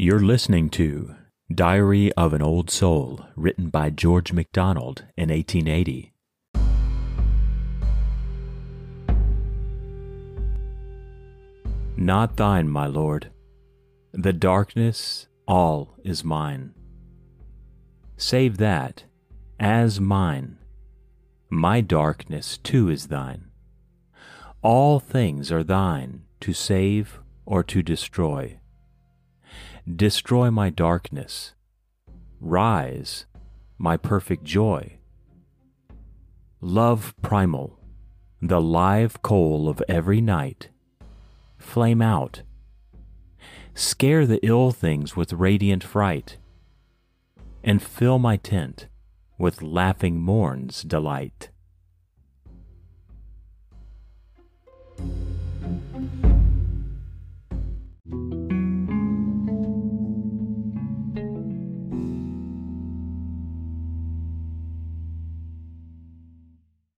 You're listening to Diary of an Old Soul, written by George MacDonald in 1880. Not thine, my lord. The darkness, all is mine. Save that, as mine, my darkness too is thine. All things are thine to save or to destroy. Destroy my darkness. Rise, my perfect joy. Love primal, the live coal of every night. Flame out. Scare the ill things with radiant fright. And fill my tent with laughing morn's delight.